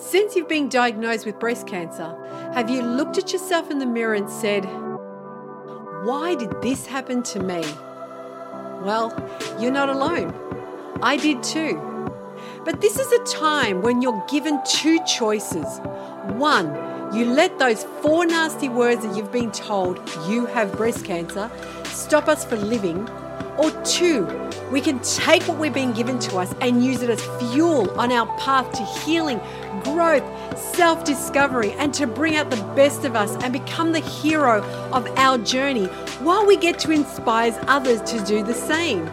Since you've been diagnosed with breast cancer, have you looked at yourself in the mirror and said, Why did this happen to me? Well, you're not alone. I did too. But this is a time when you're given two choices. One, you let those four nasty words that you've been told you have breast cancer stop us from living. Or two, we can take what we're being given to us and use it as fuel on our path to healing, growth, self discovery, and to bring out the best of us and become the hero of our journey while we get to inspire others to do the same.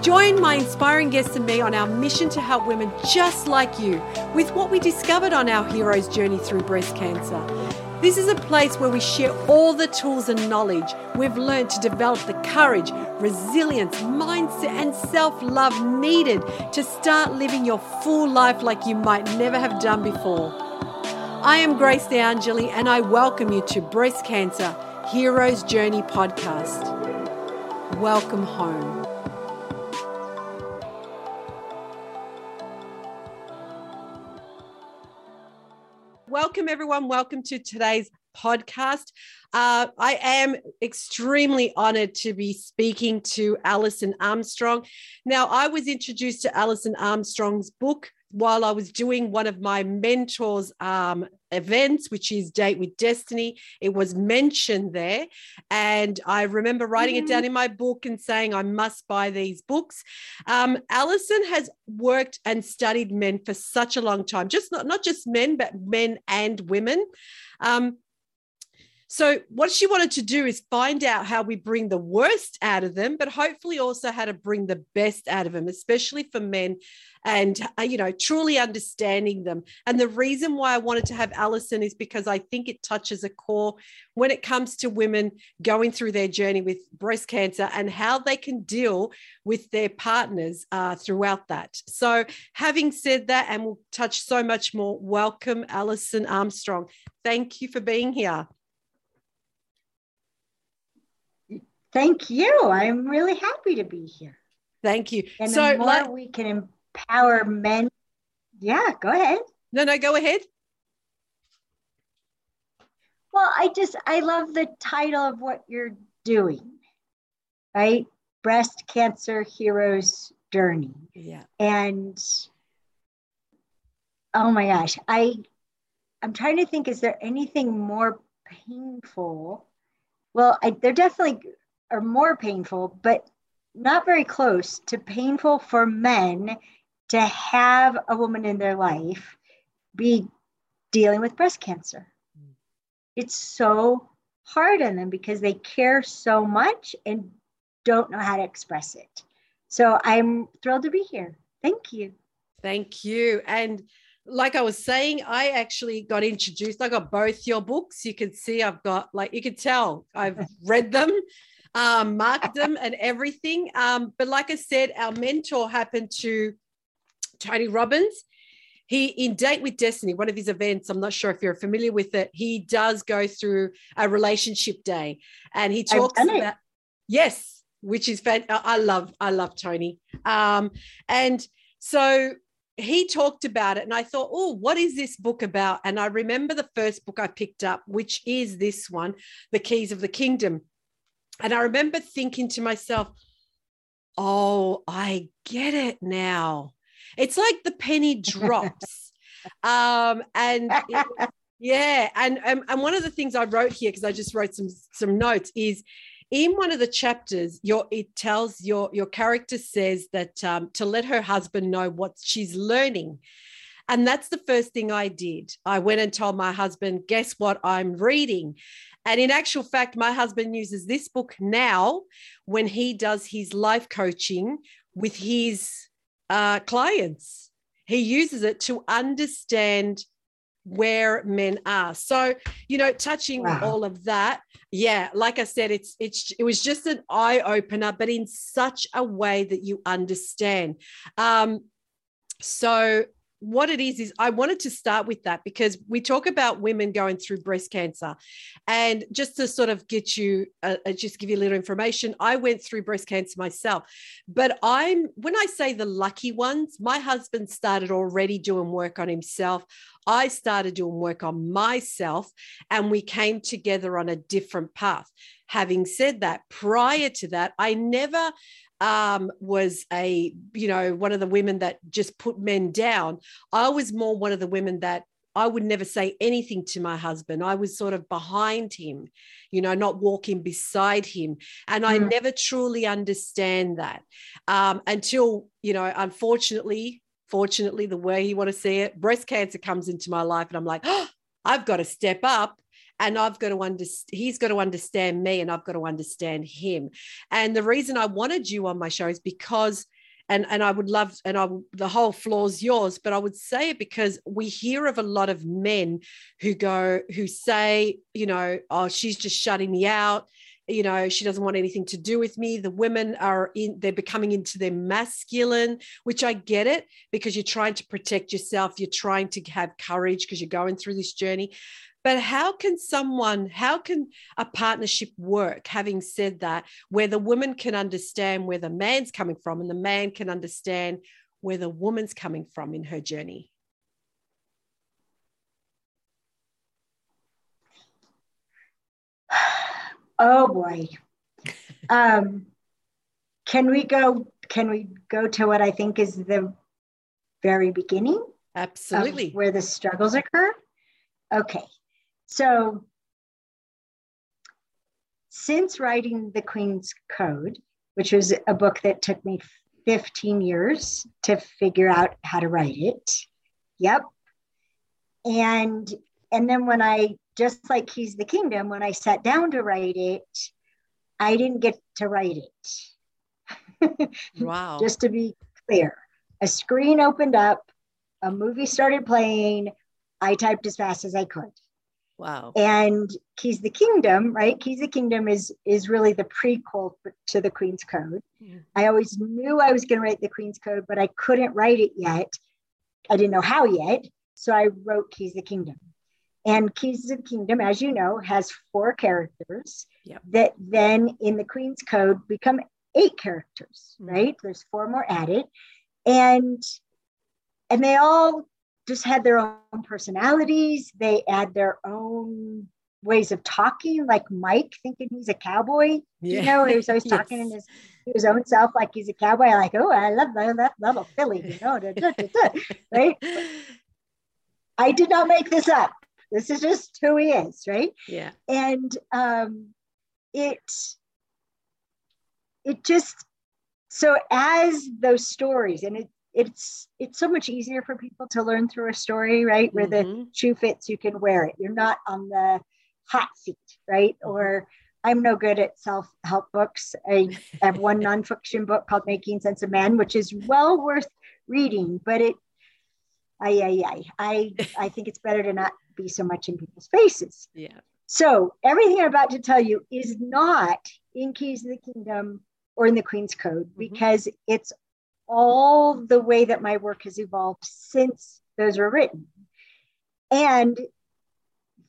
Join my inspiring guests and me on our mission to help women just like you with what we discovered on our hero's journey through breast cancer. This is a place where we share all the tools and knowledge we've learned to develop the courage, resilience, mindset, and self love needed to start living your full life like you might never have done before. I am Grace DeAngeli, and I welcome you to Breast Cancer Hero's Journey podcast. Welcome home. Welcome, everyone. Welcome to today's podcast. Uh, I am extremely honored to be speaking to Alison Armstrong. Now, I was introduced to Alison Armstrong's book while I was doing one of my mentors' um, events, which is Date with Destiny. It was mentioned there. And I remember writing mm-hmm. it down mm-hmm. in my book and saying, I must buy these books. Um, Alison has worked and studied men for such a long time, just not, not just men, but men and women. Um, so, what she wanted to do is find out how we bring the worst out of them, but hopefully also how to bring the best out of them, especially for men and, uh, you know, truly understanding them. And the reason why I wanted to have Alison is because I think it touches a core when it comes to women going through their journey with breast cancer and how they can deal with their partners uh, throughout that. So, having said that, and we'll touch so much more, welcome, Alison Armstrong. Thank you for being here. Thank you. I'm really happy to be here. Thank you. And so, the more like, we can empower men. Yeah, go ahead. No, no, go ahead. Well, I just I love the title of what you're doing, right? Breast Cancer Heroes Journey. Yeah. And oh my gosh, I I'm trying to think. Is there anything more painful? Well, I, there definitely are more painful, but not very close to painful for men to have a woman in their life be dealing with breast cancer. It's so hard on them because they care so much and don't know how to express it. So I'm thrilled to be here. Thank you. Thank you. And like I was saying, I actually got introduced. I got both your books. You can see I've got, like, you can tell I've read them um, marked them and everything. Um, but like I said, our mentor happened to Tony Robbins. He in Date with Destiny, one of his events. I'm not sure if you're familiar with it. He does go through a relationship day, and he talks about it. yes, which is fan- I love. I love Tony. Um, and so he talked about it and I thought, oh, what is this book about? And I remember the first book I picked up, which is this one, The Keys of the Kingdom. And I remember thinking to myself, oh, I get it now. It's like the penny drops. um, and it, yeah, and, and and one of the things I wrote here, because I just wrote some some notes, is in one of the chapters, your it tells your your character says that um, to let her husband know what she's learning. And that's the first thing I did. I went and told my husband, guess what I'm reading? And in actual fact, my husband uses this book now when he does his life coaching with his uh, clients. He uses it to understand where men are. So, you know, touching wow. all of that, yeah, like I said, it's it's it was just an eye opener, but in such a way that you understand. Um, so what it is is I wanted to start with that because we talk about women going through breast cancer, and just to sort of get you, uh, uh, just give you a little information. I went through breast cancer myself, but I'm when I say the lucky ones, my husband started already doing work on himself. I started doing work on myself, and we came together on a different path. Having said that, prior to that, I never um, was a, you know, one of the women that just put men down. I was more one of the women that I would never say anything to my husband. I was sort of behind him, you know, not walking beside him. And I mm. never truly understand that um, until, you know, unfortunately, fortunately, the way you want to see it, breast cancer comes into my life. And I'm like, oh, I've got to step up and I've got to understand, he's got to understand me and I've got to understand him. And the reason I wanted you on my show is because and and I would love and I the whole floor's yours, but I would say it because we hear of a lot of men who go who say, you know, oh, she's just shutting me out. You know, she doesn't want anything to do with me. The women are in, they're becoming into their masculine, which I get it because you're trying to protect yourself. You're trying to have courage because you're going through this journey. But how can someone, how can a partnership work, having said that, where the woman can understand where the man's coming from and the man can understand where the woman's coming from in her journey? Oh boy. um, can we go can we go to what I think is the very beginning? Absolutely. Where the struggles occur? Okay. So, since writing The Queen's Code, which was a book that took me 15 years to figure out how to write it. Yep. And and then when I just like Keys the Kingdom, when I sat down to write it, I didn't get to write it. Wow. just to be clear, a screen opened up, a movie started playing, I typed as fast as I could. Wow. And Keys the Kingdom, right? Keys the Kingdom is is really the prequel to the Queen's Code. Yeah. I always knew I was going to write the Queen's Code, but I couldn't write it yet. I didn't know how yet. So I wrote Keys the Kingdom. And Keys of the Kingdom, as you know, has four characters yep. that then in the Queen's Code become eight characters, mm-hmm. right? There's four more added. And and they all just had their own personalities. They add their own ways of talking, like Mike thinking he's a cowboy. Yeah. You know, he was always talking yes. in his his own self like he's a cowboy. Like, oh, I love that little filly, you know, da, da, da, right? I did not make this up. This is just who he is, right? Yeah. And um, it it just so as those stories, and it it's it's so much easier for people to learn through a story right where mm-hmm. the shoe fits you can wear it you're not on the hot seat right mm-hmm. or i'm no good at self-help books i have one nonfiction book called making sense of men which is well worth reading but it I, I, I, I think it's better to not be so much in people's faces. Yeah. So everything I'm about to tell you is not in Keys of the Kingdom or in the Queen's Code mm-hmm. because it's all the way that my work has evolved since those were written. And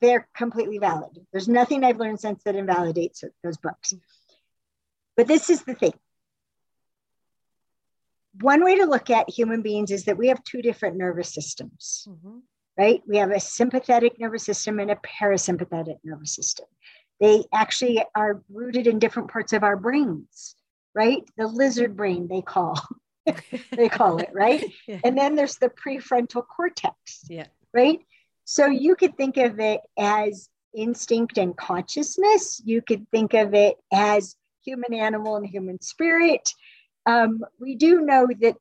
they're completely valid. There's nothing I've learned since that invalidates those books. But this is the thing. One way to look at human beings is that we have two different nervous systems, mm-hmm. Right? We have a sympathetic nervous system and a parasympathetic nervous system. They actually are rooted in different parts of our brains, right? The lizard brain, they call. they call it, right? Yeah. And then there's the prefrontal cortex. Yeah. Right. So you could think of it as instinct and consciousness. You could think of it as human animal and human spirit. Um, we do know that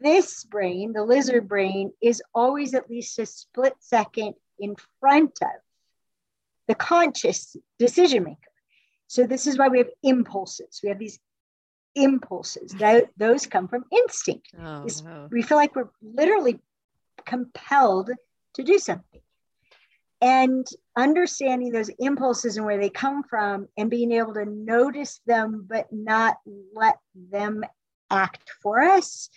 this brain, the lizard brain, is always at least a split second in front of the conscious decision maker. So this is why we have impulses. We have these impulses. That, those come from instinct. Oh, wow. We feel like we're literally compelled to do something. And understanding those impulses and where they come from and being able to notice them but not let them act for us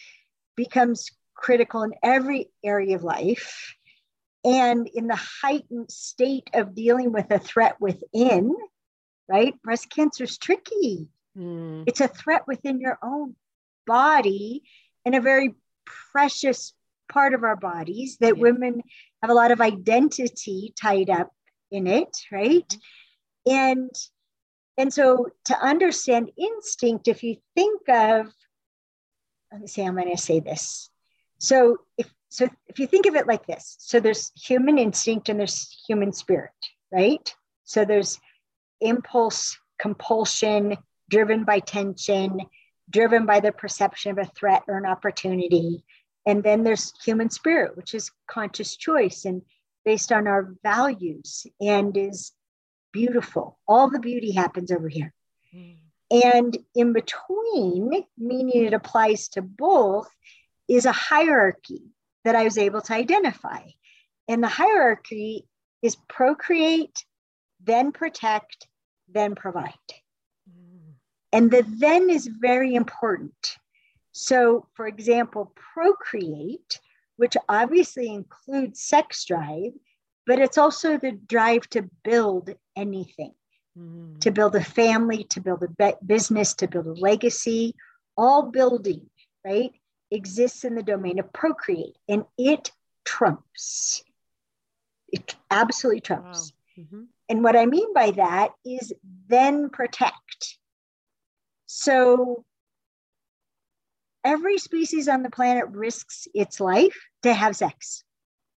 becomes critical in every area of life. And in the heightened state of dealing with a threat within, right? Breast cancer is tricky. Mm. It's a threat within your own body and a very precious part of our bodies that yeah. women have a lot of identity tied up in it, right? Mm-hmm. And and so to understand instinct, if you think of, let me see, I'm going to say this. So if so if you think of it like this, so there's human instinct and there's human spirit, right? So there's impulse, compulsion, driven by tension, driven by the perception of a threat or an opportunity. And then there's human spirit, which is conscious choice and based on our values and is beautiful. All the beauty happens over here. Mm. And in between, meaning it applies to both, is a hierarchy that I was able to identify. And the hierarchy is procreate, then protect, then provide. And the then is very important. So, for example, procreate, which obviously includes sex drive, but it's also the drive to build anything, to build a family, to build a business, to build a legacy. All building, right, exists in the domain of procreate, and it trumps. It absolutely trumps. Wow. Mm-hmm. And what I mean by that is then protect. So every species on the planet risks its life to have sex.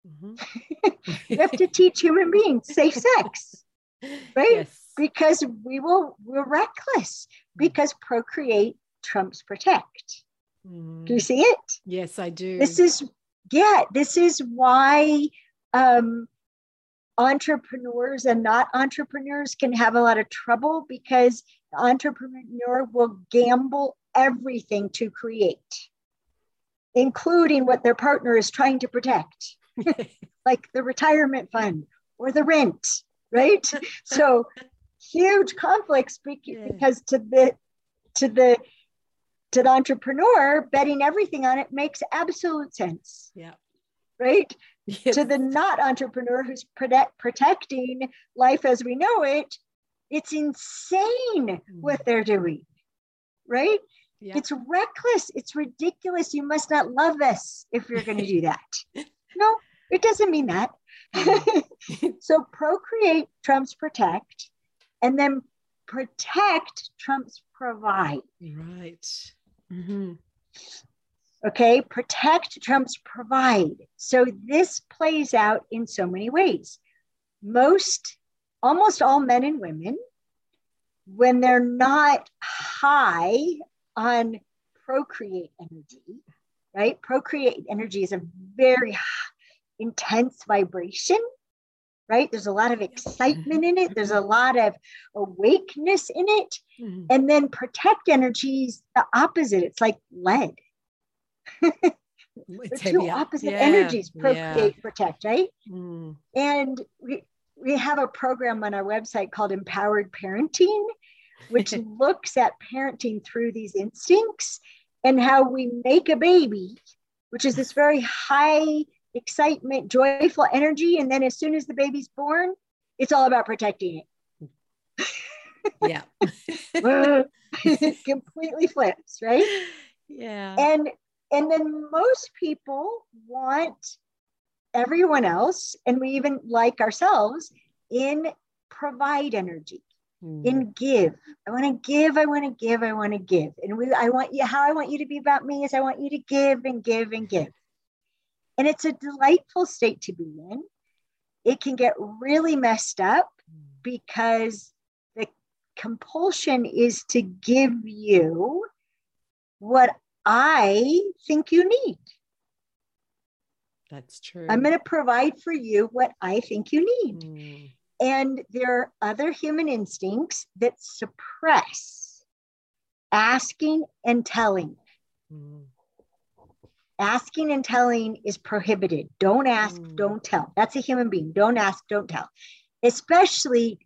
Mm-hmm. you have to teach human beings safe sex, right? Yes. Because we will we're reckless because procreate trumps protect. Mm. Do you see it? Yes, I do. This is yeah, this is why um, entrepreneurs and not entrepreneurs can have a lot of trouble because the entrepreneur will gamble everything to create, including what their partner is trying to protect, like the retirement fund or the rent, right? so huge conflicts because to the to the to the entrepreneur betting everything on it makes absolute sense. Yeah. Right? Yes. To the not entrepreneur who's protect, protecting life as we know it, it's insane mm. what they're doing. Right? Yeah. It's reckless. It's ridiculous. You must not love us if you're going to do that. no, it doesn't mean that. so procreate trumps protect, and then protect trumps provide. Right. Mm-hmm. Okay, protect trumps provide. So this plays out in so many ways. Most, almost all men and women, when they're not high on procreate energy, right? Procreate energy is a very intense vibration, right? There's a lot of excitement in it, there's a lot of awakeness in it. Mm-hmm. And then protect energy is the opposite, it's like lead. the two opposite yeah. energies procreate, yeah. protect, right? Mm. And we, we have a program on our website called Empowered Parenting which looks at parenting through these instincts and how we make a baby, which is this very high excitement, joyful energy. And then as soon as the baby's born, it's all about protecting it. yeah. It completely flips, right? Yeah. And and then most people want everyone else, and we even like ourselves in provide energy mm. and give. I want to give, I want to give, I want to give. And we I want you how I want you to be about me is I want you to give and give and give. And it's a delightful state to be in. It can get really messed up because the compulsion is to give you what I think you need. That's true. I'm going to provide for you what I think you need. Mm. And there are other human instincts that suppress asking and telling. Mm. Asking and telling is prohibited. Don't ask, mm. don't tell. That's a human being. Don't ask, don't tell. Especially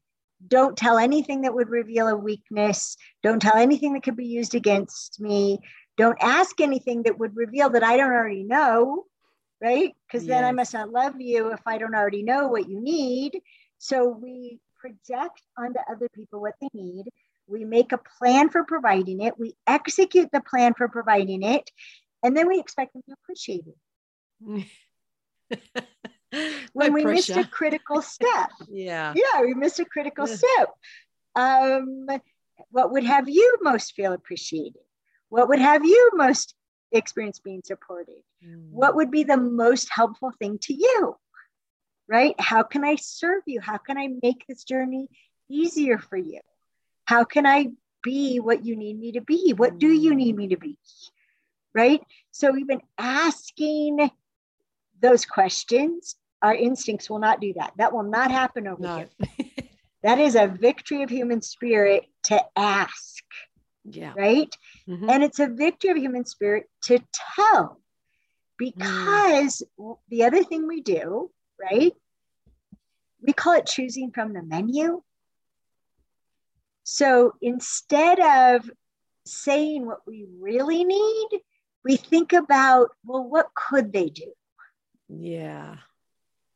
don't tell anything that would reveal a weakness. Don't tell anything that could be used against me. Don't ask anything that would reveal that I don't already know, right? Because then I must not love you if I don't already know what you need. So we project onto other people what they need. We make a plan for providing it. We execute the plan for providing it. And then we expect them to appreciate it. When we missed a critical step, yeah. yeah, we missed a critical step. Um, what would have you most feel appreciated? What would have you most experience being supported? Mm. What would be the most helpful thing to you? Right? How can I serve you? How can I make this journey easier for you? How can I be what you need me to be? What do you need me to be? Right? So, we've been asking those questions. Our instincts will not do that. That will not happen over no. here. That is a victory of human spirit to ask, yeah. right? Mhm. And it's a victory of human spirit to tell. Because the other thing we do, right? We call it choosing from the menu. So instead of saying what we really need, we think about, well, what could they do? yeah.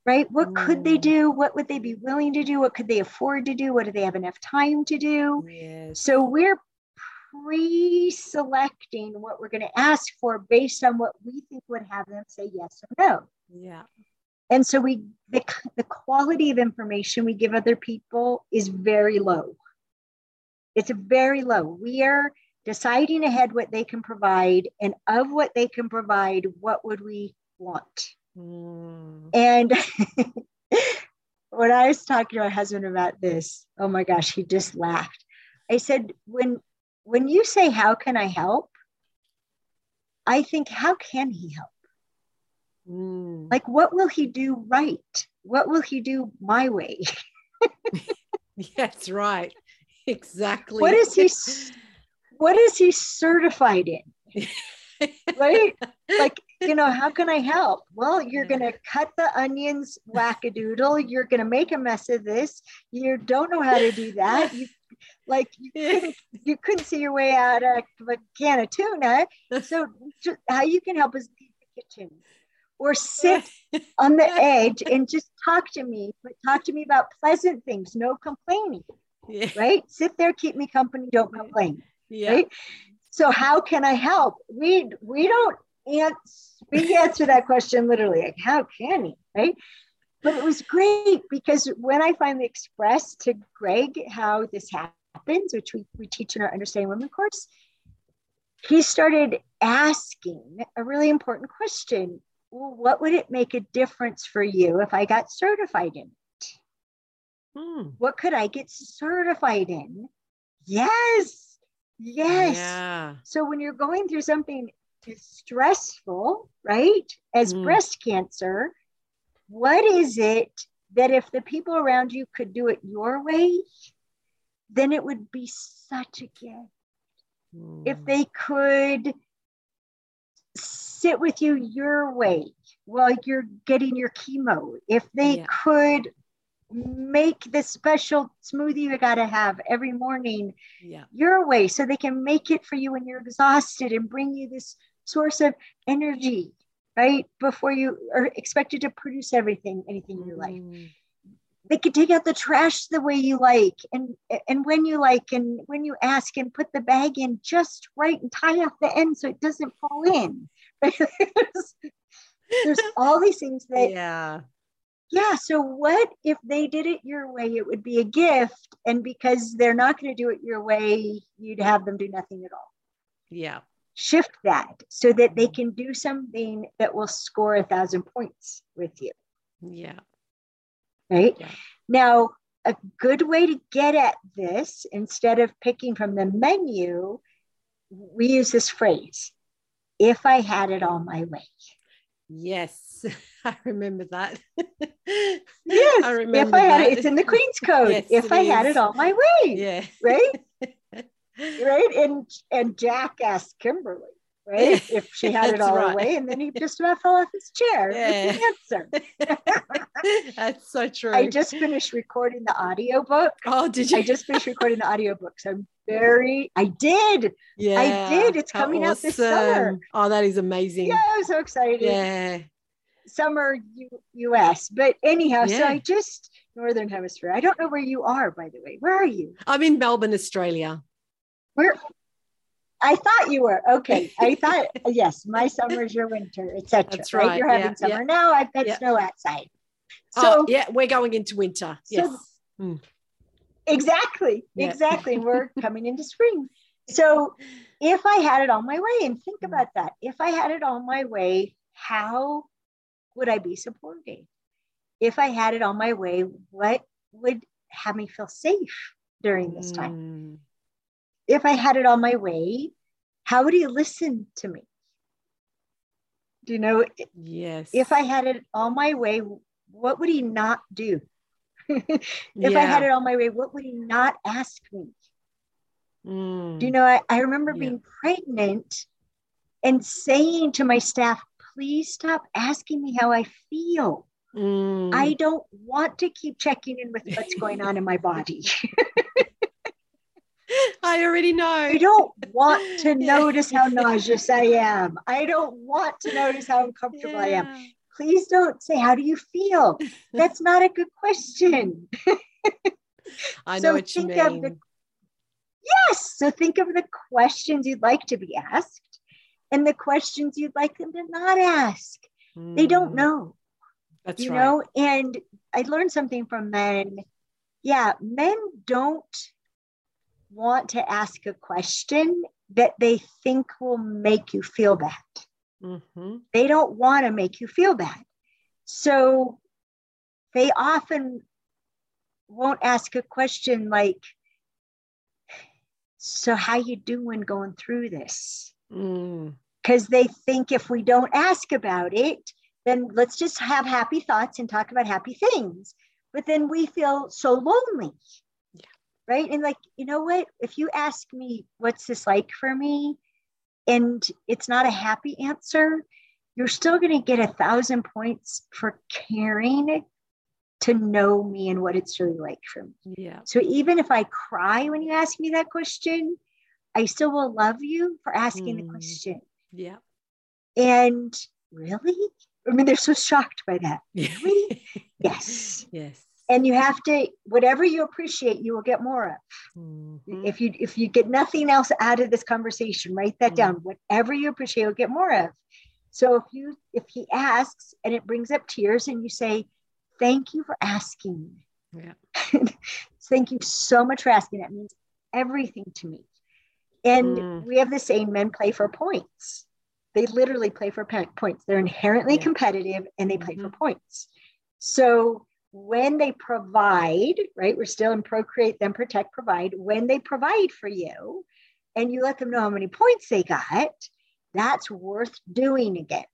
right? What could they Mm. do? What would they be willing to do? What could they afford to do? What do they have enough time to do? Yes. So we're pre selecting what we're going to ask for based on what we think would have them say yes or no. yeah. And so we the, the quality of information we give other people is very low. It's very low. We are deciding ahead what they can provide and of what they can provide, what would we want? Mm. And when I was talking to my husband about this, oh my gosh, he just laughed. I said, when when you say how can I help? I think, how can he help? Mm. Like, what will he do right? What will he do my way? That's right. Exactly. What is he What is he certified in? Right? Like, you know, how can I help? Well, you're going to cut the onions wackadoodle. You're going to make a mess of this. You don't know how to do that. You like you couldn't, you couldn't see your way out of a can of tuna. So how you can help is leave the kitchen or sit on the edge and just talk to me, but talk to me about pleasant things, no complaining, yeah. right? Sit there, keep me company, don't complain Yeah. right? So how can I help? We we don't answer we answer that question literally, like how can he, right? But it was great because when I finally expressed to Greg how this happens, which we, we teach in our Understanding Women course, he started asking a really important question. Well, what would it make a difference for you if I got certified in it? Mm. What could I get certified in? Yes. Yes. Yeah. So when you're going through something stressful, right, as Mm. breast cancer, what is it that if the people around you could do it your way, then it would be such a gift. If Mm. they could sit with you your way while you're getting your chemo, if they Yeah. could make this special smoothie you got to have every morning yeah. your way so they can make it for you when you're exhausted and bring you this source of energy right before you are expected to produce everything anything in your life Mm. they could take out the trash the way you like and and when you like and when you ask and put the bag in just right and tie off the end so it doesn't fall in there's, there's all these things that yeah. Yeah so what if they did it your way it would be a gift and because they're not going to do it your way you'd have them do nothing at all Yeah. shift that so that they can do something that will score a thousand points with you Yeah. right Yeah. now a good way to get at this instead of picking from the menu we use this phrase if i had it all my way Yes. I remember that. yes I remember if i had that. it it's in the queen's code Yes, if i had it all my way Yeah. right right? And and Jack asked Kimberly, right, if she had it all right. her way, and then he just about fell off his chair. Yeah. The answer. That's so true. I just finished recording the audiobook. oh, did you? I just finished recording the audiobook, so I'm very. I did. Yeah, I did. It's coming out this summer. Oh, that is amazing. Yeah, I'm so excited. Yeah. Summer U- U.S. But anyhow, so I just Northern Hemisphere. I don't know where you are, by the way. Where are you? I'm in Melbourne, Australia. Where? I thought you were okay. I thought yes, my summer is your winter, etc. That's right, You're having yeah, summer yeah. now. I've got Yeah. snow outside. So oh, yeah, we're going into winter. So- yes. exactly, exactly. We're coming into spring. So if I had it on my way, and think Mm. about that, if I had it on my way, how would I be supported? If I had it on my way, what would have me feel safe during this time? If I had it on my way, how would he listen to me? Do you know yes. if I had it on my way, what would he not do? if I had it on my way, what would he not ask me? Mm, Do you know, I, I remember Yeah. being pregnant and saying to my staff, please stop asking me how I feel. mm. I don't want to keep checking in with what's going on in my body. I already know. I don't want to notice how nauseous I am. I don't want to notice how uncomfortable I am. Please don't say, How do you feel? That's not a good question. I know So what you think of the- Yes. So think of the questions you'd like to be asked and the questions you'd like them to not ask. They don't Mm, know. That's you right. know and i learned something from men yeah men don't want to ask a question that they think will make you feel bad Mhm. they don't want to make you feel bad so they often won't ask a question like so how you doing going through this Mm, because they think if we don't ask about it, then let's just have happy thoughts and talk about happy things. But then we feel so lonely. Right. And like, you know what? If you ask me, what's this like for me? And it's not a happy answer, you're still going to get a thousand points for caring to know me and what it's really like for me. yeah. So even if I cry when you ask me that question, I still will love you for asking the Mm. question. Yeah. And really? I mean, they're so shocked by that. Yeah. Yes. yes. And you have to, whatever you appreciate, you will get more of. Mhm. If you if you get nothing else out of this conversation, write that Mm. down. Whatever you appreciate, you'll get more of. So if you if he asks and it brings up tears and you say, Thank you for asking. Yeah. Thank you so much for asking. That means everything to me. And Mm. we have the same men play for points. They literally play for points. They're inherently Yeah. competitive and they play for Mhm. points. So when they provide, right, we're still in procreate, then protect, provide. When they provide for you and you let them know how many points they got, that's worth doing again.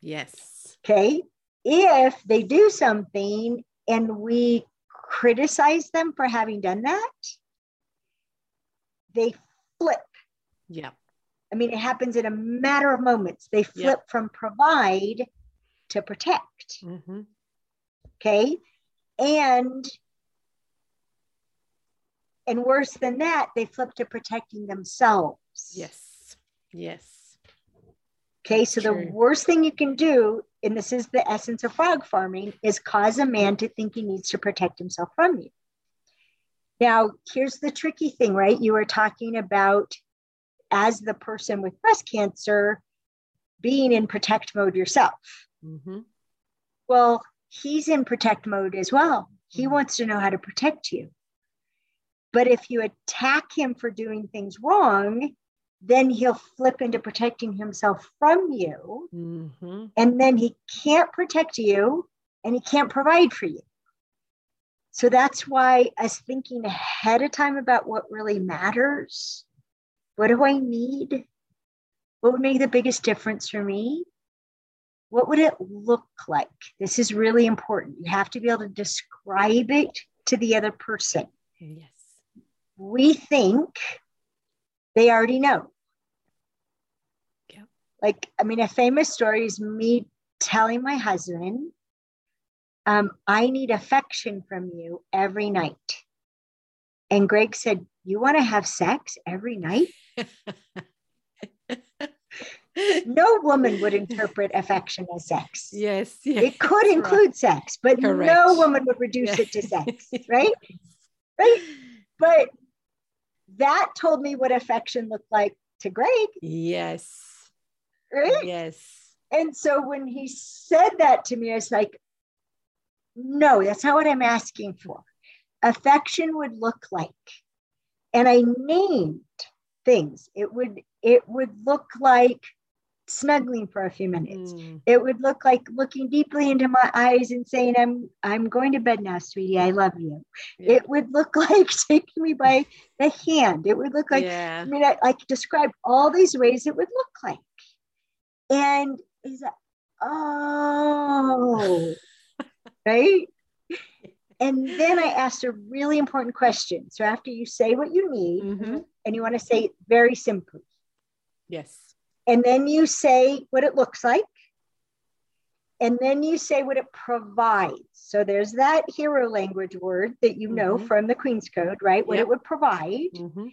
Yes. Okay. If they do something and we criticize them for having done that, they flip. Yeah. I mean, it happens in a matter of moments. They flip Yeah. from provide to protect. hmm Okay. And and worse than that, they flip to protecting themselves. Yes. Yes. Okay. So True. the worst thing you can do, and this is the essence of frog farming, is cause a man to think he needs to protect himself from you. Now, here's the tricky thing, right? You were talking about as the person with breast cancer being in protect mode yourself. hmm Well, he's in protect mode as well. He Mhm. wants to know how to protect you. But if you attack him for doing things wrong, then he'll flip into protecting himself from you. hmm And then he can't protect you and he can't provide for you. So that's why us thinking ahead of time about what really matters. What do I need? What would make the biggest difference for me? What would it look like? This is really important. You have to be able to describe it to the other person. Yes. We think they already know. Yeah. Like, I mean, a famous story is me telling my husband, um, I need affection from you every night. And Greg said, You want to have sex every night? no woman would interpret affection as sex. Yes, yes it could include right. sex, but Correct. no woman would reduce yeah. it to sex, right? right? But that told me what affection looked like to Greg. Yes. Right? Yes. And so when he said that to me, I was like, no, that's not what I'm asking for. Affection would look like. And I named things. It would it would look like snuggling for a few minutes. Mm. It would look like looking deeply into my eyes and saying, I'm I'm going to bed now, sweetie. I love you. Yeah. It would look like taking me by the hand. It would look like yeah. I mean I, I described all these ways it would look like. And like, oh, right? And then I asked a really important question. So after you say what you need, mm-hmm. and you want to say it very simply. Yes. And then you say what it looks like. And then you say what it provides. So there's that hero language word that you know mm-hmm. from the Queen's Code, right? What yep. it would provide. Mm-hmm.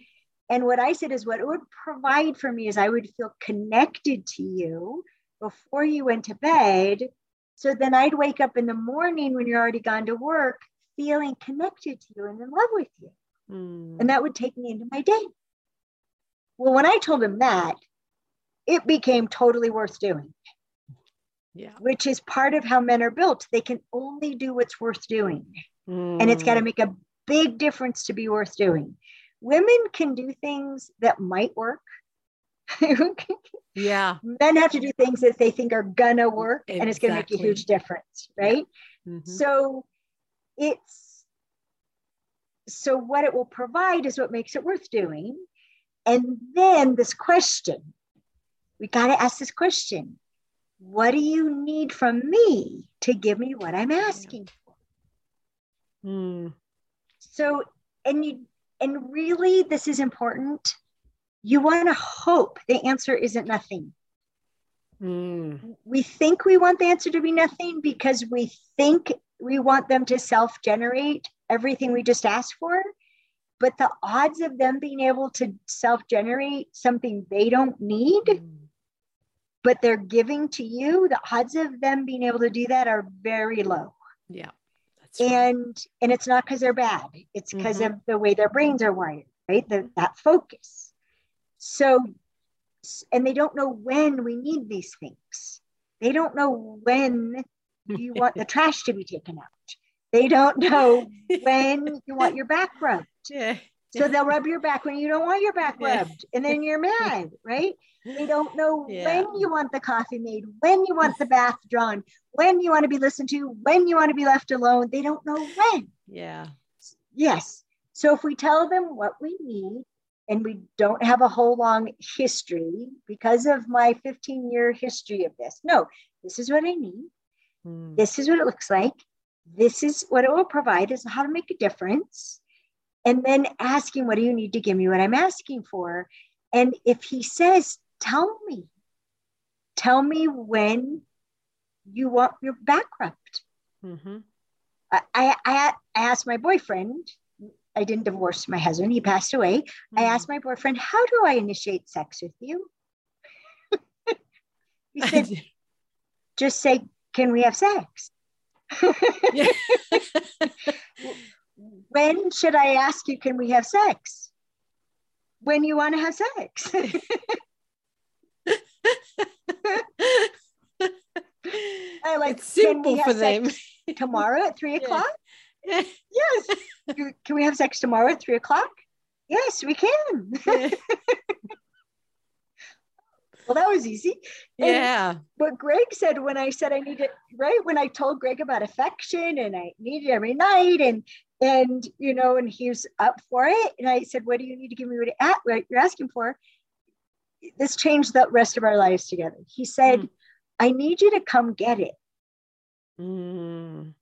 And what I said is what it would provide for me is I would feel connected to you before you went to bed. So then I'd wake up in the morning when you're already gone to work, feeling connected to you and in love with you. Mm. And that would take me into my day. Well, when I told him that, it became totally worth doing. Yeah. Which is part of how men are built. They can only do what's worth doing. Mm. And it's got to make a big difference to be worth doing. Women can do things that might work. yeah. Men have to do things that they think are gonna work exactly. and it's gonna make a huge difference, right? Yeah. Mm-hmm. So it's so what it will provide is what makes it worth doing. And then this question, we got to ask this question What do you need from me to give me what I'm asking for? Hmm. So, and you, and really, this is important. You want to hope the answer isn't nothing. Mm. We think we want the answer to be nothing because we think we want them to self generate everything we just asked for but the odds of them being able to self generate something they don't need, mm. But they're giving to you, the odds of them being able to do that are very low. Yeah. and and it's not because they're bad. It's because mm-hmm. of the way their brains are wired, right? The, that focus. So, and they don't know when we need these things. They don't know when you want the trash to be taken out. They don't know when you want your back rubbed. Yeah. So they'll rub your back when you don't want your back rubbed, and then you're mad, right? They don't know yeah. when you want the coffee made, when you want the bath drawn, when you want to be listened to, when you want to be left alone. They don't know when. Yeah. Yes. So if we tell them what we need and we don't have a whole long history because of my 15 year history of this, no, this is what I need. Mm. This is what it looks like. This is what it will provide is how to make a difference and then asking, What do you need to give me what I'm asking for? And if he says, Tell me, tell me when you want your back rubbed. Mm-hmm. I, I, I asked my boyfriend, I didn't divorce my husband, he passed away. Mm-hmm. I asked my boyfriend, How do I initiate sex with you? he said, Just say, Can we have sex? when should I ask you, can we have sex? When you want to have sex. I like it's simple for them. tomorrow at three o'clock? Yeah. Yes. Can we have sex tomorrow at three o'clock? Yes, we can. Yeah. well, that was easy. And yeah. What Greg said when I said I needed, right? When I told Greg about affection and I needed every night and and you know, and he was up for it. And I said, "What do you need to give me what you're asking for?" This changed the rest of our lives together. He said, mm. "I need you to come get it." Mm.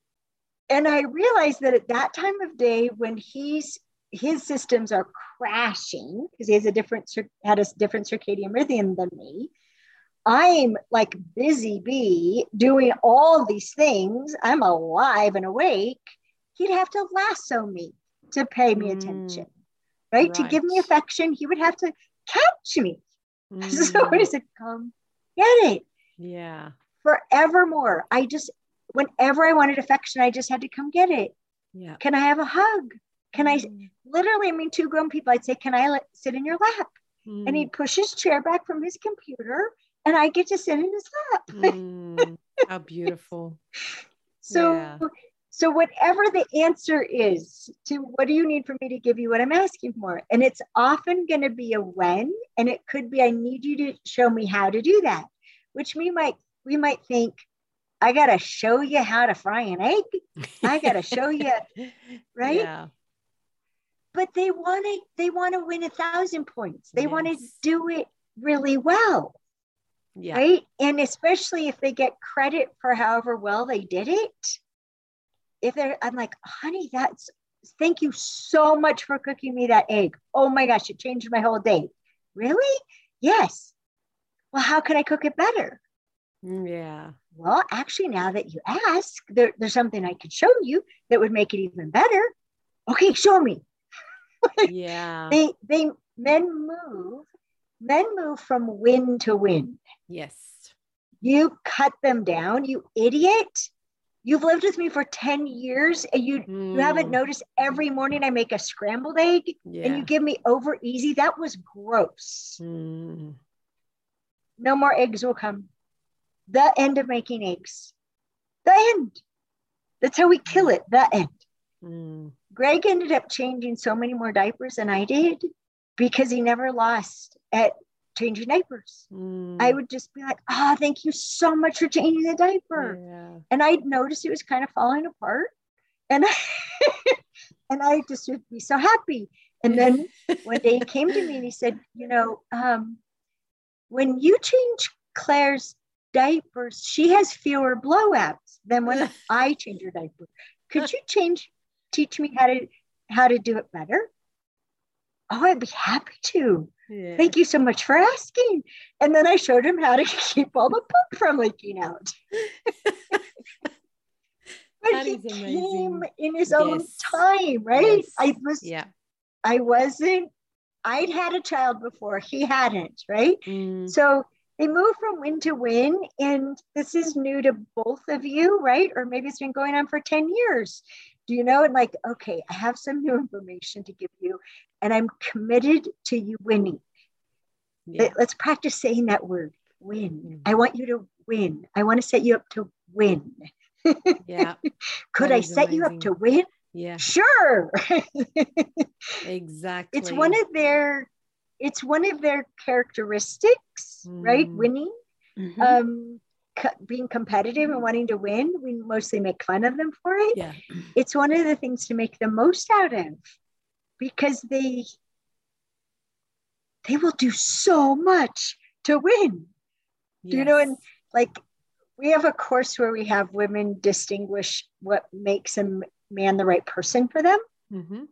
And I realized that at that time of day, when he's his systems are crashing because he has a different had a different circadian rhythm than me. I'm like busy bee doing all these things. I'm alive and awake he'd have to lasso me to pay me mm. attention. right? To give me affection, he would have to catch me. So Mm, he said, come get it yeah. forevermore. I just, whenever I wanted affection, I just had to come get it. Yeah. Can I have a hug? Can I, Mm, literally, I mean, two grown people, I'd say, can I let, sit in your lap? And mm, he'd push his chair back from his computer and I get to sit in his lap. mm, how beautiful. So, Yeah. So whatever the answer is to what do you need for me to give you what I'm asking for, and it's often going to be a when, and it could be I need you to show me how to do that, which we might we might think I got to show you how to fry an egg, I got to show you, right? Yeah. But they want to they want to win a thousand points. They want to do it really well. Yeah. right? And especially if they get credit for however well they did it. If they're, I'm like, honey, that's thank you so much for cooking me that egg. Oh my gosh, it changed my whole day. Really? Yes. Well, how could I cook it better? Mm, Yeah. Well, actually, now that you ask, there, there's something I could show you that would make it even better. Okay, show me. Yeah. They they men move, men move from win to win. Yes. You cut them down, you idiot. You've lived with me for 10 years and you you haven't Mm, noticed every morning I make a scrambled egg Yeah. and you give me over easy. That was gross. Mm, No more eggs will come. The end of making eggs. The end. That's how we kill it. The end. mm, Greg ended up changing so many more diapers than I did because he never lost at changing diapers. mm, I would just be like, oh, thank you so much for changing the diaper. Yeah. and I'd notice it was kind of falling apart. And I, and I just would be so happy. And then one day he came to me and he said, you know, um, when you change Claire's diapers, she has fewer blowouts than when I change her diaper. Could you change, teach me how to how to do it better? Oh, I'd be happy to. Yeah. Thank you so much for asking. And then I showed him how to keep all the poop from leaking out. but That he is came amazing. in his own time, right? Yes. I was Yeah. I wasn't I'd had a child before, he hadn't, right? Mm, So they move from win to win, and this is new to both of you, right? Or maybe it's been going on for 10 years. Do you know? And like, okay, I have some new information to give you, and I'm committed to you winning. yeah. Let- Let's practice saying that word win. Mm. I want you to win. I want to set you up to win. Yeah. Could I set you up to win? Yeah. Sure. Exactly. it's one of their it's one of their characteristics, right? Mm. Winning, Mhm. um, being competitive and wanting to win. We mostly make fun of them for it. yeah. It's one of the things to make the most out of because they they will do so much to win. Do you know, and like we have a course where we have women distinguish what makes a man the right person for them Mhm.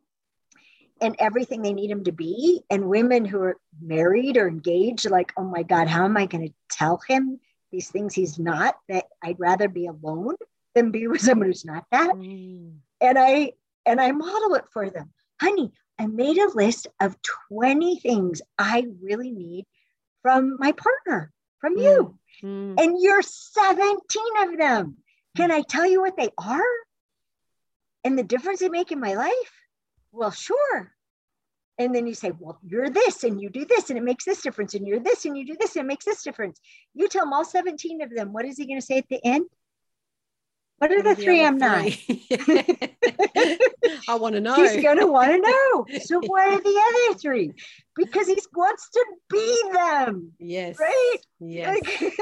and everything they need him to be. And women who are married or engaged, like, oh my God, how am I going to tell him these things he's not? That I'd rather be alone than be with someone who's not that. Mm, And I and I model it for them. Honey, I made a list of 20 things I really need from my partner, from you. mm, And you're 17 of them. Can I tell you what they are? And the difference they make in my life? Well, sure. And then you say, well, you're this and you do this and it makes this difference. And you're this and you do this and it makes this difference. You tell them all 17 of them. What is he going to say at the end? What are the three I'm not? I want to know. He's going to want to know. So, what are the other three? Because he wants to be them. yes. Right? Yes. Like,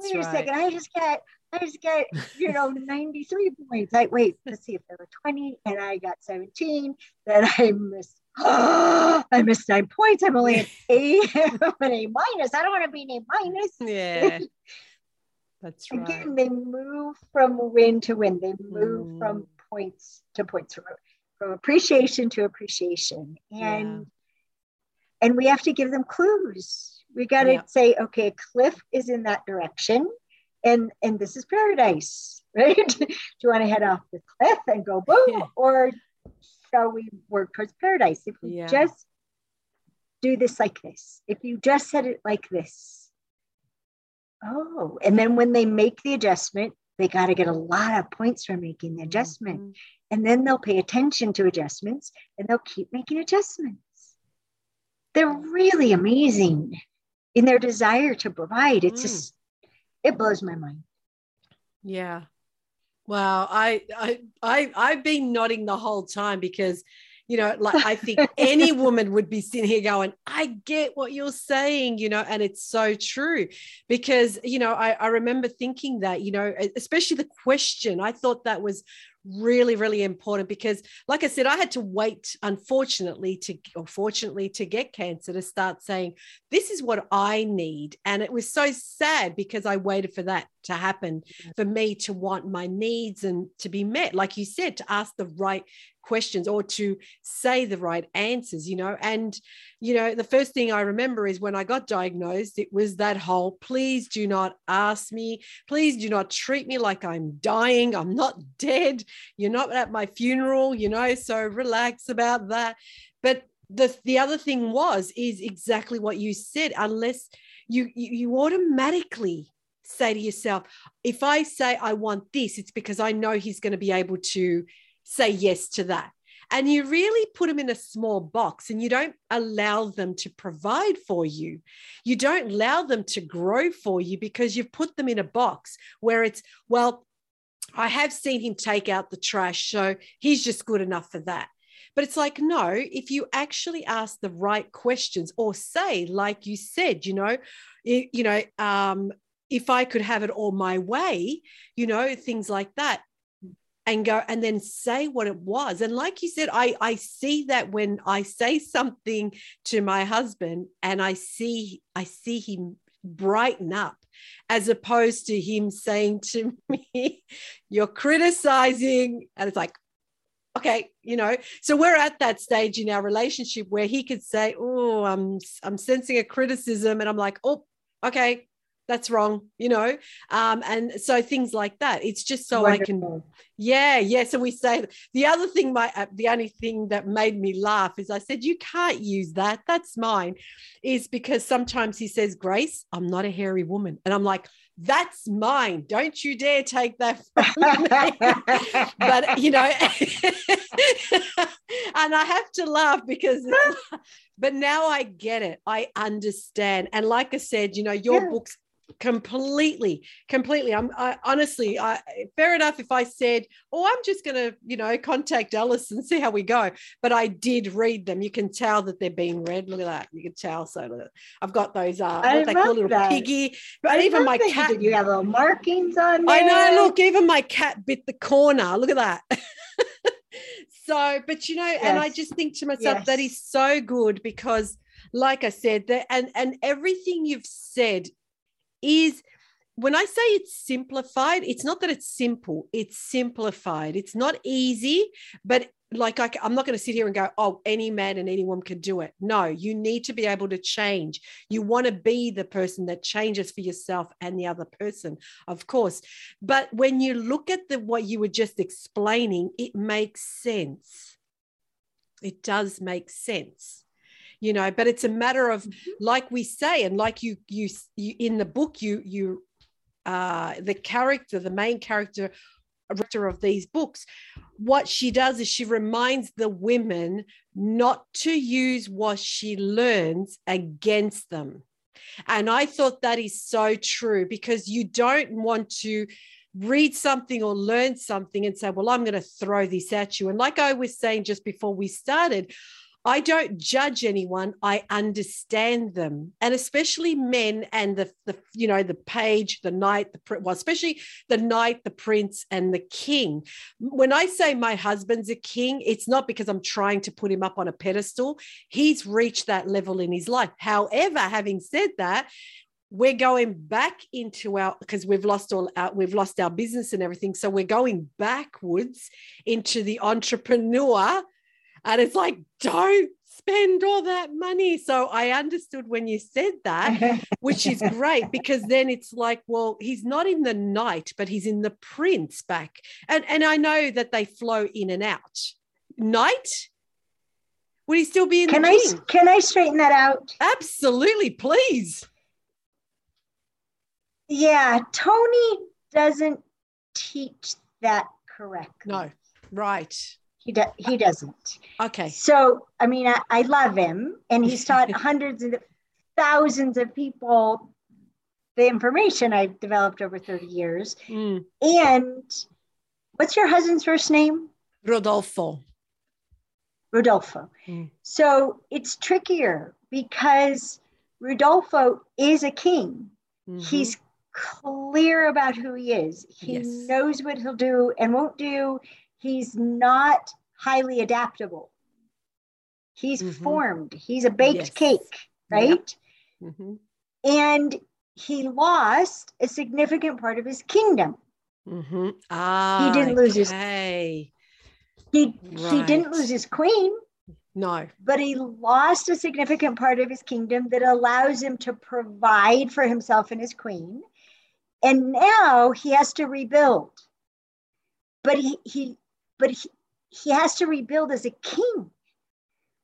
wait a second, I just got, I just got, you know, 93 points. I wait, let's see if there were 20 and I got 17, then I missed, I missed nine points. I'm only an A, an A minus. I don't want to be an A minus. Yeah. That's right. Again, they move from win to win. They move Mm. from points to points, from, from appreciation to appreciation. And and we have to give them clues. We got to Yeah. say, okay, a cliff is in that direction, and and this is paradise, right? Do you want to head off the cliff and go boom, Yeah. or shall we work towards paradise? If we Yeah. just do this like this, if you just said it like this. Oh, and then when they make the adjustment, they got to get a lot of points for making the adjustment. Mhm. And then they'll pay attention to adjustments and they'll keep making adjustments. They're really amazing in their desire to provide. It's Mm. just, it blows my mind. Yeah. Wow. I I I I've been nodding the whole time because you know, like I think any woman would be sitting here going, I get what you're saying, you know, and it's so true. Because, you know, I, I remember thinking that, you know, especially the question, I thought that was really, really important because, like I said, I had to wait, unfortunately, to or fortunately to get cancer to start saying, this is what I need. And it was so sad because I waited for that to happen for me to want my needs and to be met. Like you said, to ask the right questions or to say the right answers, you know. And, you know, the first thing I remember is when I got diagnosed, it was that whole please do not ask me, please do not treat me like I'm dying. I'm not dead. You're not at my funeral, you know, so relax about that. But the, the other thing was is exactly what you said unless you you, you automatically say to yourself if i say i want this it's because i know he's going to be able to say yes to that and you really put them in a small box and you don't allow them to provide for you you don't allow them to grow for you because you've put them in a box where it's well i have seen him take out the trash so he's just good enough for that but it's like, no, if you actually ask the right questions or say, like you said, you know, you, you know, um, if I could have it all my way, you know, things like that. And go and then say what it was. And like you said, I, I see that when I say something to my husband and I see I see him brighten up as opposed to him saying to me, You're criticizing. And it's like, okay you know so we're at that stage in our relationship where he could say oh i'm i'm sensing a criticism and i'm like oh okay that's wrong you know? Um and so things like that. It's just so i can yeah yeah. So we say the other thing my uh, the only thing that made me laugh is i said you can't use that. That's mine. Is because sometimes he says grace i'm not a hairy woman. And i'm like that's mine. Don't you dare take that from me. But you know and i have to laugh because but now i get it. I understand. And like i said you know your Yeah. books completely completely i'm I, honestly i fair enough if i said oh i'm just going to you know contact alice and see how we go but i did read them you can tell that they're being read look at that you can tell so i've got those uh I what they call little that. piggy but I even my that you cat did. You have little markings on there. I know. Look, even my cat bit the corner. Look at that. so, but you know, and I just think to myself that Yes. is so good because, like I said, that and and everything you've said is when I say it's simplified, it's not that it's simple, it's simplified. It's not easy, but like I, am not going to sit here and go, oh, any man and any woman can do it. No, you need to be able to change. You want to be the person that changes for yourself and the other person, of course. But when you look at the what you were just explaining, it makes sense. It does make sense you know but it's a matter of like we say and like you you, you in the book you you uh the character the main character writer of these books what she does is she reminds the women not to use what she learns against them. And i thought that is so true because you don't want to read something or learn something and say well i'm going to throw this at you. And like i was saying just before we started I don't judge anyone. I understand them, and especially men and the, the you know the page, the knight, the well, especially the knight, the prince, and the king. When I say my husband's a king, it's not because I'm trying to put him up on a pedestal. He's reached that level in his life. However, having said that, we're going back into our because we've lost all our we've lost our business and everything so we're going backwards into the entrepreneur and it's like, don't spend all that money. So I understood when you said that, which is great because then it's like, well, he's not in the knight, but he's in the prince back. And and I know that they flow in and out. Knight? Would he still be in Can the I king? can I straighten that out? Absolutely, please. Yeah, Tony doesn't teach that correctly. No, right. He do, he doesn't. Okay. So, I mean, I, I love him, and he's taught hundreds of thousands of people the information I've developed over 30 years. Mm. And what's your husband's first name? Rodolfo. Rodolfo. Mm. So it's trickier because Rodolfo is a king. Mhm. He's clear about who he is. He Yes. knows what he'll do and won't do. He's not highly adaptable. He's Mhm. formed. He's a baked Yes. cake, right? Mhm. And he lost a significant part of his kingdom. Mhm. Ah, didn't lose his- okay. He he didn't lose his queen, No. but he lost a significant part of his kingdom that allows him to provide for himself and his queen. And now he has to rebuild. But he he but he, he has to rebuild as a king,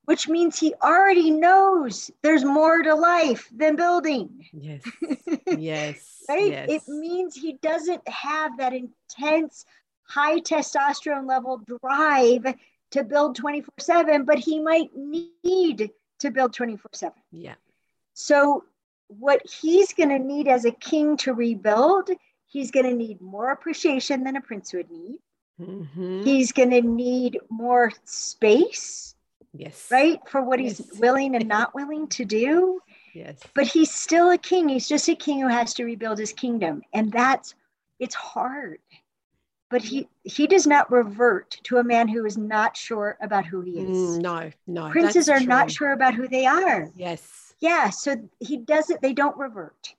which means he already knows there's more to life than building. Yes. Yes. right? Yes. It means he doesn't have that intense high testosterone level drive to build 24 7, but he might need to build 24 7. yeah. So, what he's going to need as a king to rebuild, he's going to need more appreciation than a prince would need. Mhm. He's going to need more space, Yes. right? For what he's willing and not willing to do. Yes. but he's still a king. He's just a king who has to rebuild his kingdom, and that's it's hard. But he he does not revert to a man who is not sure about who he is. Mm, no. No. Princes are not sure about who they are. Yes. Yeah, so he doesn't. They don't revert,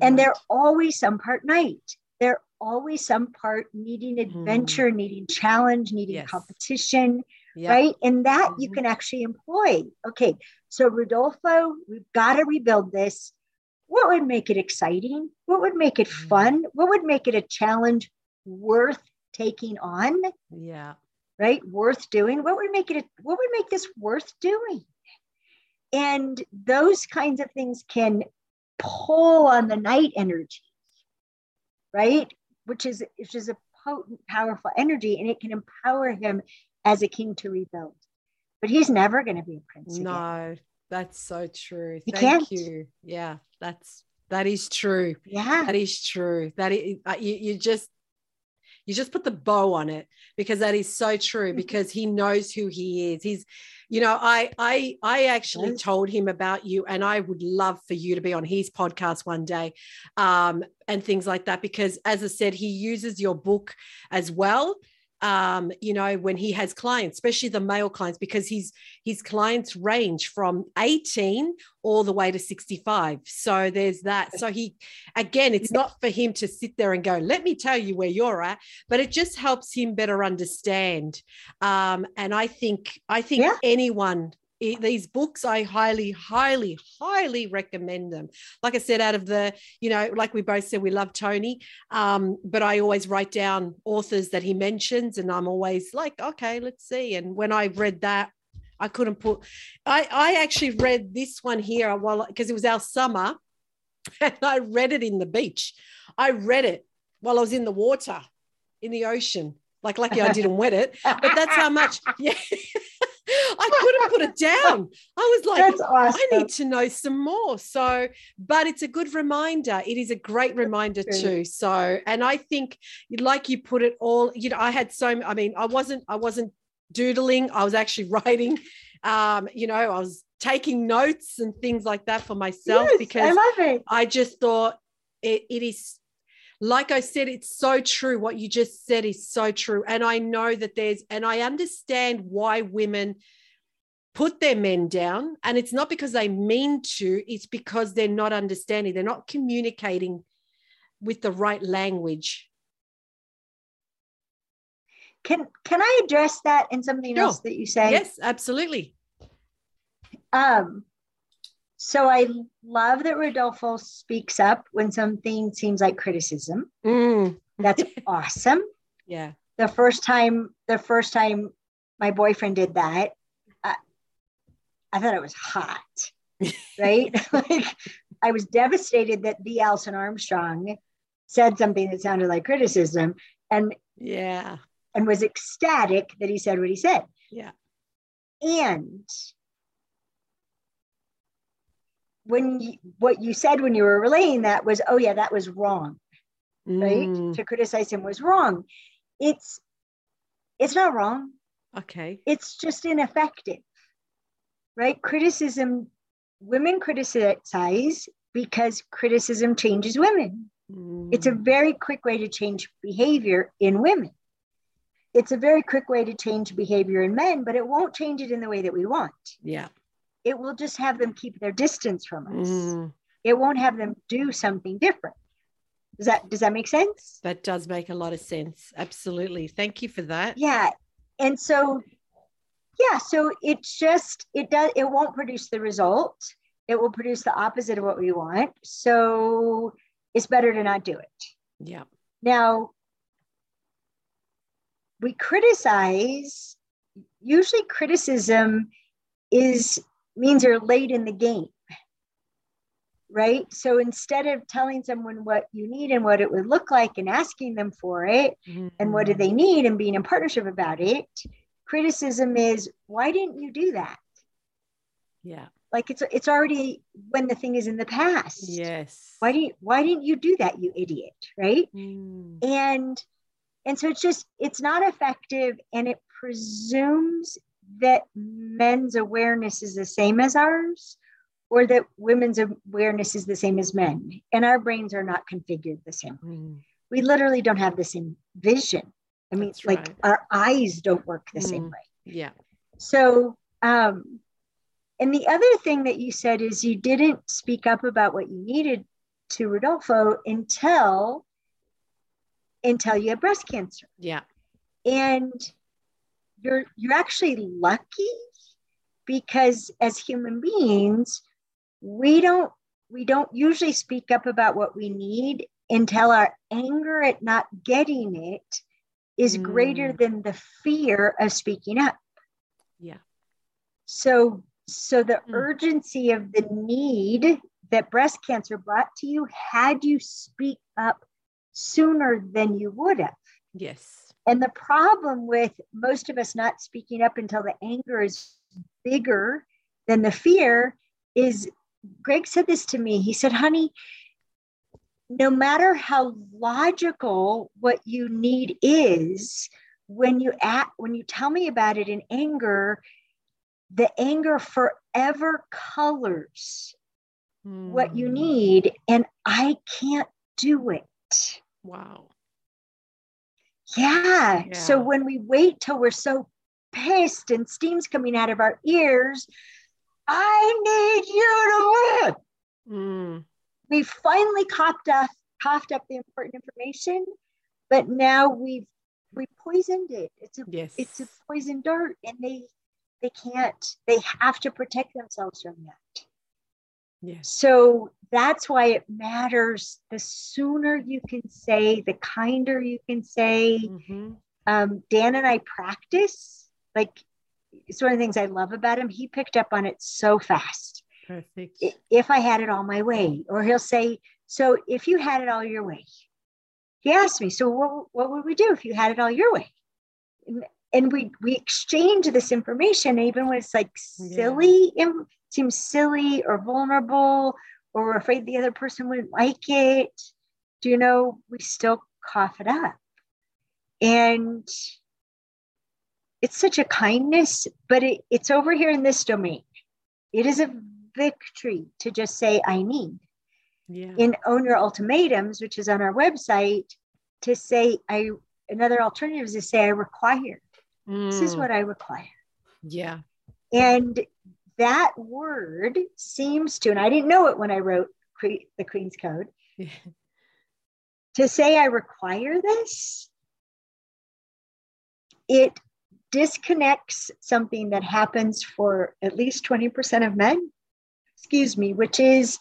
and they're always some part knight. They're always some part needing adventure, needing challenge, needing Hmm. Yes. competition Yeah. right? And that you Mhm. can actually employ. Okay, so Rodolfo, we've got to rebuild this. What would make it exciting? What would make it Mhm. fun? What would make it a challenge worth taking on? Yeah. Right? Worth doing? What would make it, a, what would make this worth doing? And those kinds of things can pull on the knight energy, right? Which is which is a potent, powerful energy, and it can empower him as a king to rebuild. But he's never going to be a prince. again. No, that's so true. You Thank can't. you. Yeah, that's that is true. Yeah. That is true. That is, uh, you, you just you just put the bow on it because that is so true Mm-hmm. because he knows who he is. He's you know, I I I actually told him about you and I would love for you to be on his podcast one day. Um and things like that because as I said he uses your book as well um you know when he has clients especially the male clients because his his clients range from 18 all the way to 65 so there's that. So he again it's not for him to sit there and go let me tell you where you're at but it just helps him better understand. Um and i think i think Yeah. anyone these books i highly highly highly recommend them like i said out of the you know like we both said we love tony um, but I always write down authors that he mentions, and I'm always like, okay, let's see. And when I read that, I couldn't put. I I actually read this one here while because it was our summer, and I read it in the beach. I read it while I was in the water, in the ocean. Like lucky I didn't wet it, but that's how much. Yeah. I couldn't put it down. I was like, awesome. I need to know some more. So, but it's a good reminder. It is a great reminder too. So, and I think, like you put it all, you know, I had so. I mean, I wasn't. I wasn't doodling. I was actually writing. Um, you know, I was taking notes and things like that for myself Yes, because I love it. I just thought it, it is, like I said, it's so true. What you just said is so true. And I know that there's, and I understand why women put their men down. And it's not because they mean to, it's because they're not understanding, they're not communicating with the right language. Can can I address that in something Sure. else that you say? Yes, absolutely. Um, so I love that Rodolfo speaks up when something seems like criticism. Mm, That's awesome. yeah. The first time, the first time my boyfriend did that, I thought it was hot, right? like I was devastated that the Alison Armstrong said something that sounded like criticism, and yeah, and was ecstatic that he said what he said. Yeah, and when you, what you said when you were relaying that was, oh yeah, that was wrong, right? Mm, To criticize him was wrong. It's it's not wrong. okay. It's just ineffective, right? Criticism, women criticize because criticism changes women. It's a Mm, very quick way to change behavior in women. It's a very quick way to change behavior in men, but it won't change it in the way that we want. yeah. It will just have them keep their distance from us. Mm, It won't have them do something different. Does that does that make sense? that does make a lot of sense. Absolutely. Thank you for that. Yeah. And so yeah, so it's just it does it won't produce the result. It will produce the opposite of what we want. So it's better to not do it. Yeah. Now, we criticize, usually criticism is means you're late in the game. Right. So instead of telling someone what you need and what it would look like and asking them for it and what do Mm, they need and being in partnership about it, criticism is why didn't you do that? Yeah. Like it's it's already when the thing is in the past. Yes. Why you why didn't you do that, you idiot? Right. Mm, and and so it's just it's not effective and it presumes that men's awareness is the same as ours or that women's awareness is the same as men and our brains are not configured the same mm, we literally don't have the same vision i mean That's like right. our eyes don't work the same Mm. way yeah. so um and the other thing that you said is you didn't speak up about what you needed to rodolfo until until you had breast cancer Yeah. and you're you're actually lucky because as human beings we don't we don't usually speak up about what we need until our anger at not getting it is greater Mm. than the fear of speaking up Yeah. so so the Mm. urgency of the need that breast cancer brought to you had you speak up sooner than you would have Yes. and the problem with most of us not speaking up until the anger is bigger than the fear is Greg said this to me. He said, honey, no matter how logical what you need is, when you act, when you tell me about it in anger, the anger forever colors what you Mm, need, and I can't do it. Wow. Yeah. So when we wait till we're so pissed and steam's coming out of our ears, I need you to win. Mm, We finally coughed up, coughed up the important information, but now we've we poisoned it. It's a yes. it's a poison dart, and they they can't. They have to protect themselves from that. yes. So that's why it matters. The sooner you can say, the kinder you can say. hmm um, Dan and I practice. Like it's one of the things I love about him. He picked up on it so fast. Perfect. If I had it all my way, or he'll say, "So if you had it all your way," he asked me, "So what, what would we do if you had it all your way?" And, we we exchange this information, even when it's like Yeah. silly, im- seems silly or vulnerable, or we're afraid the other person wouldn't like it. Do you know? We still cough it up, and it's such a kindness, but it, it's over here in this domain. It is a victory to just say, I need. yeah. In Own Your Ultimatums, which is on our website, to say, I, another alternative is to say, I require. This is Mm, what I require. Yeah. And that word seems to, and I didn't know it when I wrote Cre- the Queen's Code, Yeah. to say I require this, it disconnects something that happens for at least 20% of men, excuse me, which is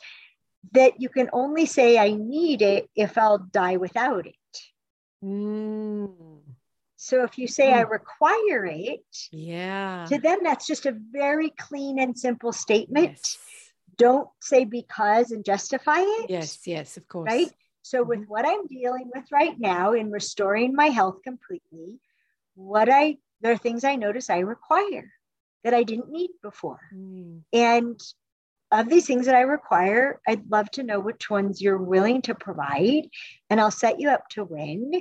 that you can only say I need it if I'll die without it. Mm, So if you say I Mm. require it, Yeah. to them that's just a very clean and simple statement. Yes. Don't say because and justify it. Yes, yes, of course. Right. So with Mhm. what I'm dealing with right now in restoring my health completely, what I there are things I notice I require that I didn't need before. Mm. And of these things that I require, I'd love to know which ones you're willing to provide, and I'll set you up to win.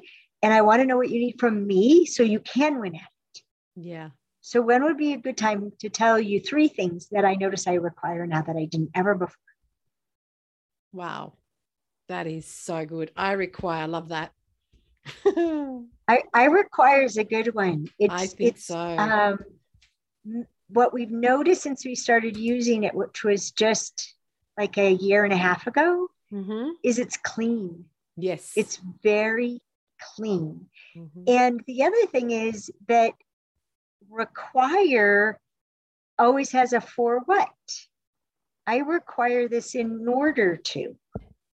And I want to know what you need from me so you can win at it. Yeah. So, when would be a good time to tell you three things that I notice I require now that I didn't ever before? Wow. That is so good. I require, I love that. I, I require is a good one. It's, I think it's, so. Um, what we've noticed since we started using it, which was just like a year and a half ago, hmm is it's clean. Yes. It's very clean. Mhm. And the other thing is that require always has a for what? I require this in order to.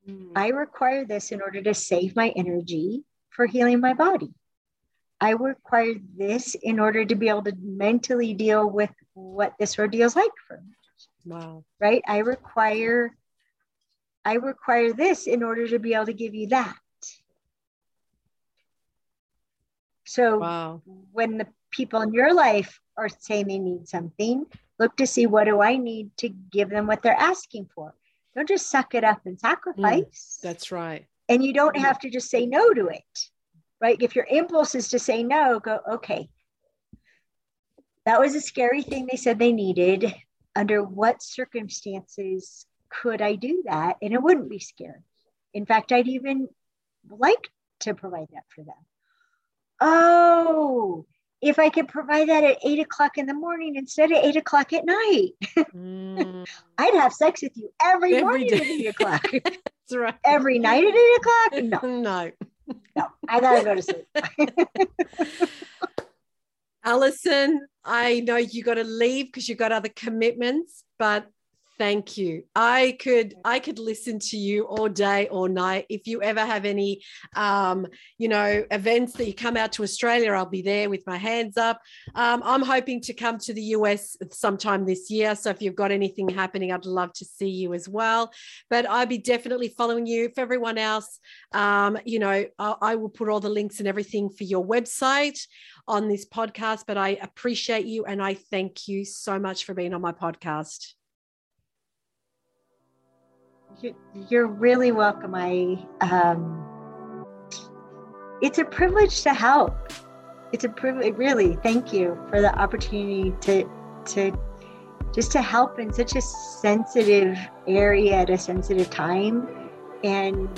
Mm. I require this in order to save my energy for healing my body. I require this in order to be able to mentally deal with what this ordeal is like for me, Wow. right? I require I require this in order to be able to give you that. So Wow. when the people in your life are saying they need something, look to see what do I need to give them what they're asking for. Don't just suck it up and mm, sacrifice. That's right. and you don't have to just say no to it, right? If your impulse is to say no, go, okay, that was a scary thing they said they needed. Under what circumstances could I do that? And it wouldn't be scary. In fact, I'd even like to provide that for them. Oh, if I could provide that at eight o'clock in the morning instead of eight o'clock at night, Mm. I'd have sex with you every, Every morning day. at eight o'clock. That's right. every night at eight o'clock? No, no. no, I gotta go to sleep. Alison, I know you got to leave because you've got other commitments, but thank you. I could I could listen to you all day, all night. If you ever have any, um, you know, events that you come out to Australia, I'll be there with my hands up. Um, I'm hoping to come to the US sometime this year. So if you've got anything happening, I'd love to see you as well. But I'll be definitely following you. For everyone else, um, you know, I, I will put all the links and everything for your website on this podcast, but I appreciate you and I thank you so much for being on my podcast. You- You're really welcome. I um it's a privilege to help. It's a privilege really. Thank you for the opportunity to to just to help in such a sensitive area at a sensitive time. And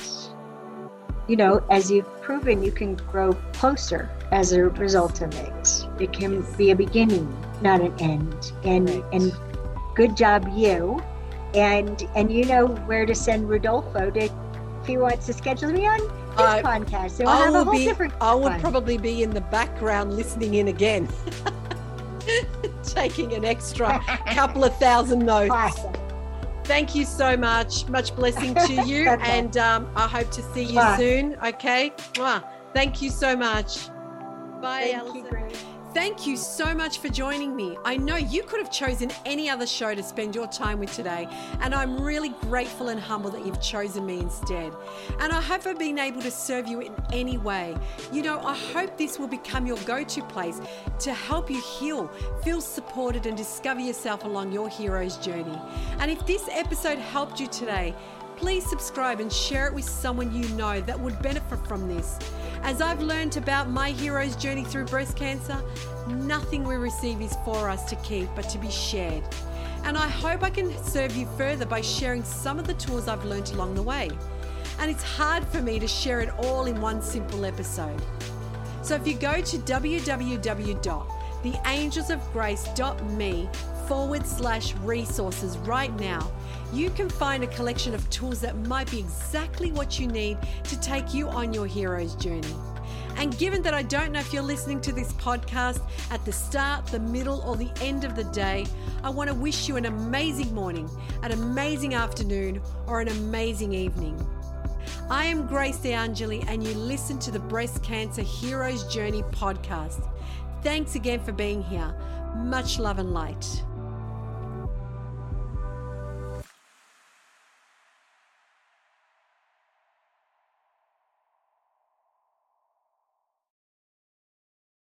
you know, as you've proven, you can grow closer as a result of it. It can be a beginning, not an end. And Correct. and good job you and and you know where to send Rodolfo to if he wants to schedule me on his I- podcast. So I will be I would fun. probably be in the background listening in again. Taking an extra couple of thousand notes. Awesome. Thank you so much. Much blessing to you. And um, I hope to see you Bye. soon. Okay. Thank you so much. Bye, Thank Alison. you. Thank you so much for joining me. I know you could have chosen any other show to spend your time with today, and I'm really grateful and humble that you've chosen me instead. And I hope I've been able to serve you in any way. You know, I hope this will become your go to place to help you heal, feel supported, and discover yourself along your hero's journey. And if this episode helped you today, please subscribe and share it with someone you know that would benefit from this. As I've learned about my hero's journey through breast cancer, nothing we receive is for us to keep but to be shared. And I hope I can serve you further by sharing some of the tools I've learned along the way. And it's hard for me to share it all in one simple episode. So if you go to www.theangelsofgrace.me forward slash resources right now, you can find a collection of tools that might be exactly what you need to take you on your hero's journey. And given that I don't know if you're listening to this podcast at the start, the middle, or the end of the day, I want to wish you an amazing morning, an amazing afternoon, or an amazing evening. I am Grace DeAngeli, and you listen to the Breast Cancer Heroes Journey podcast. Thanks again for being here. Much love and light.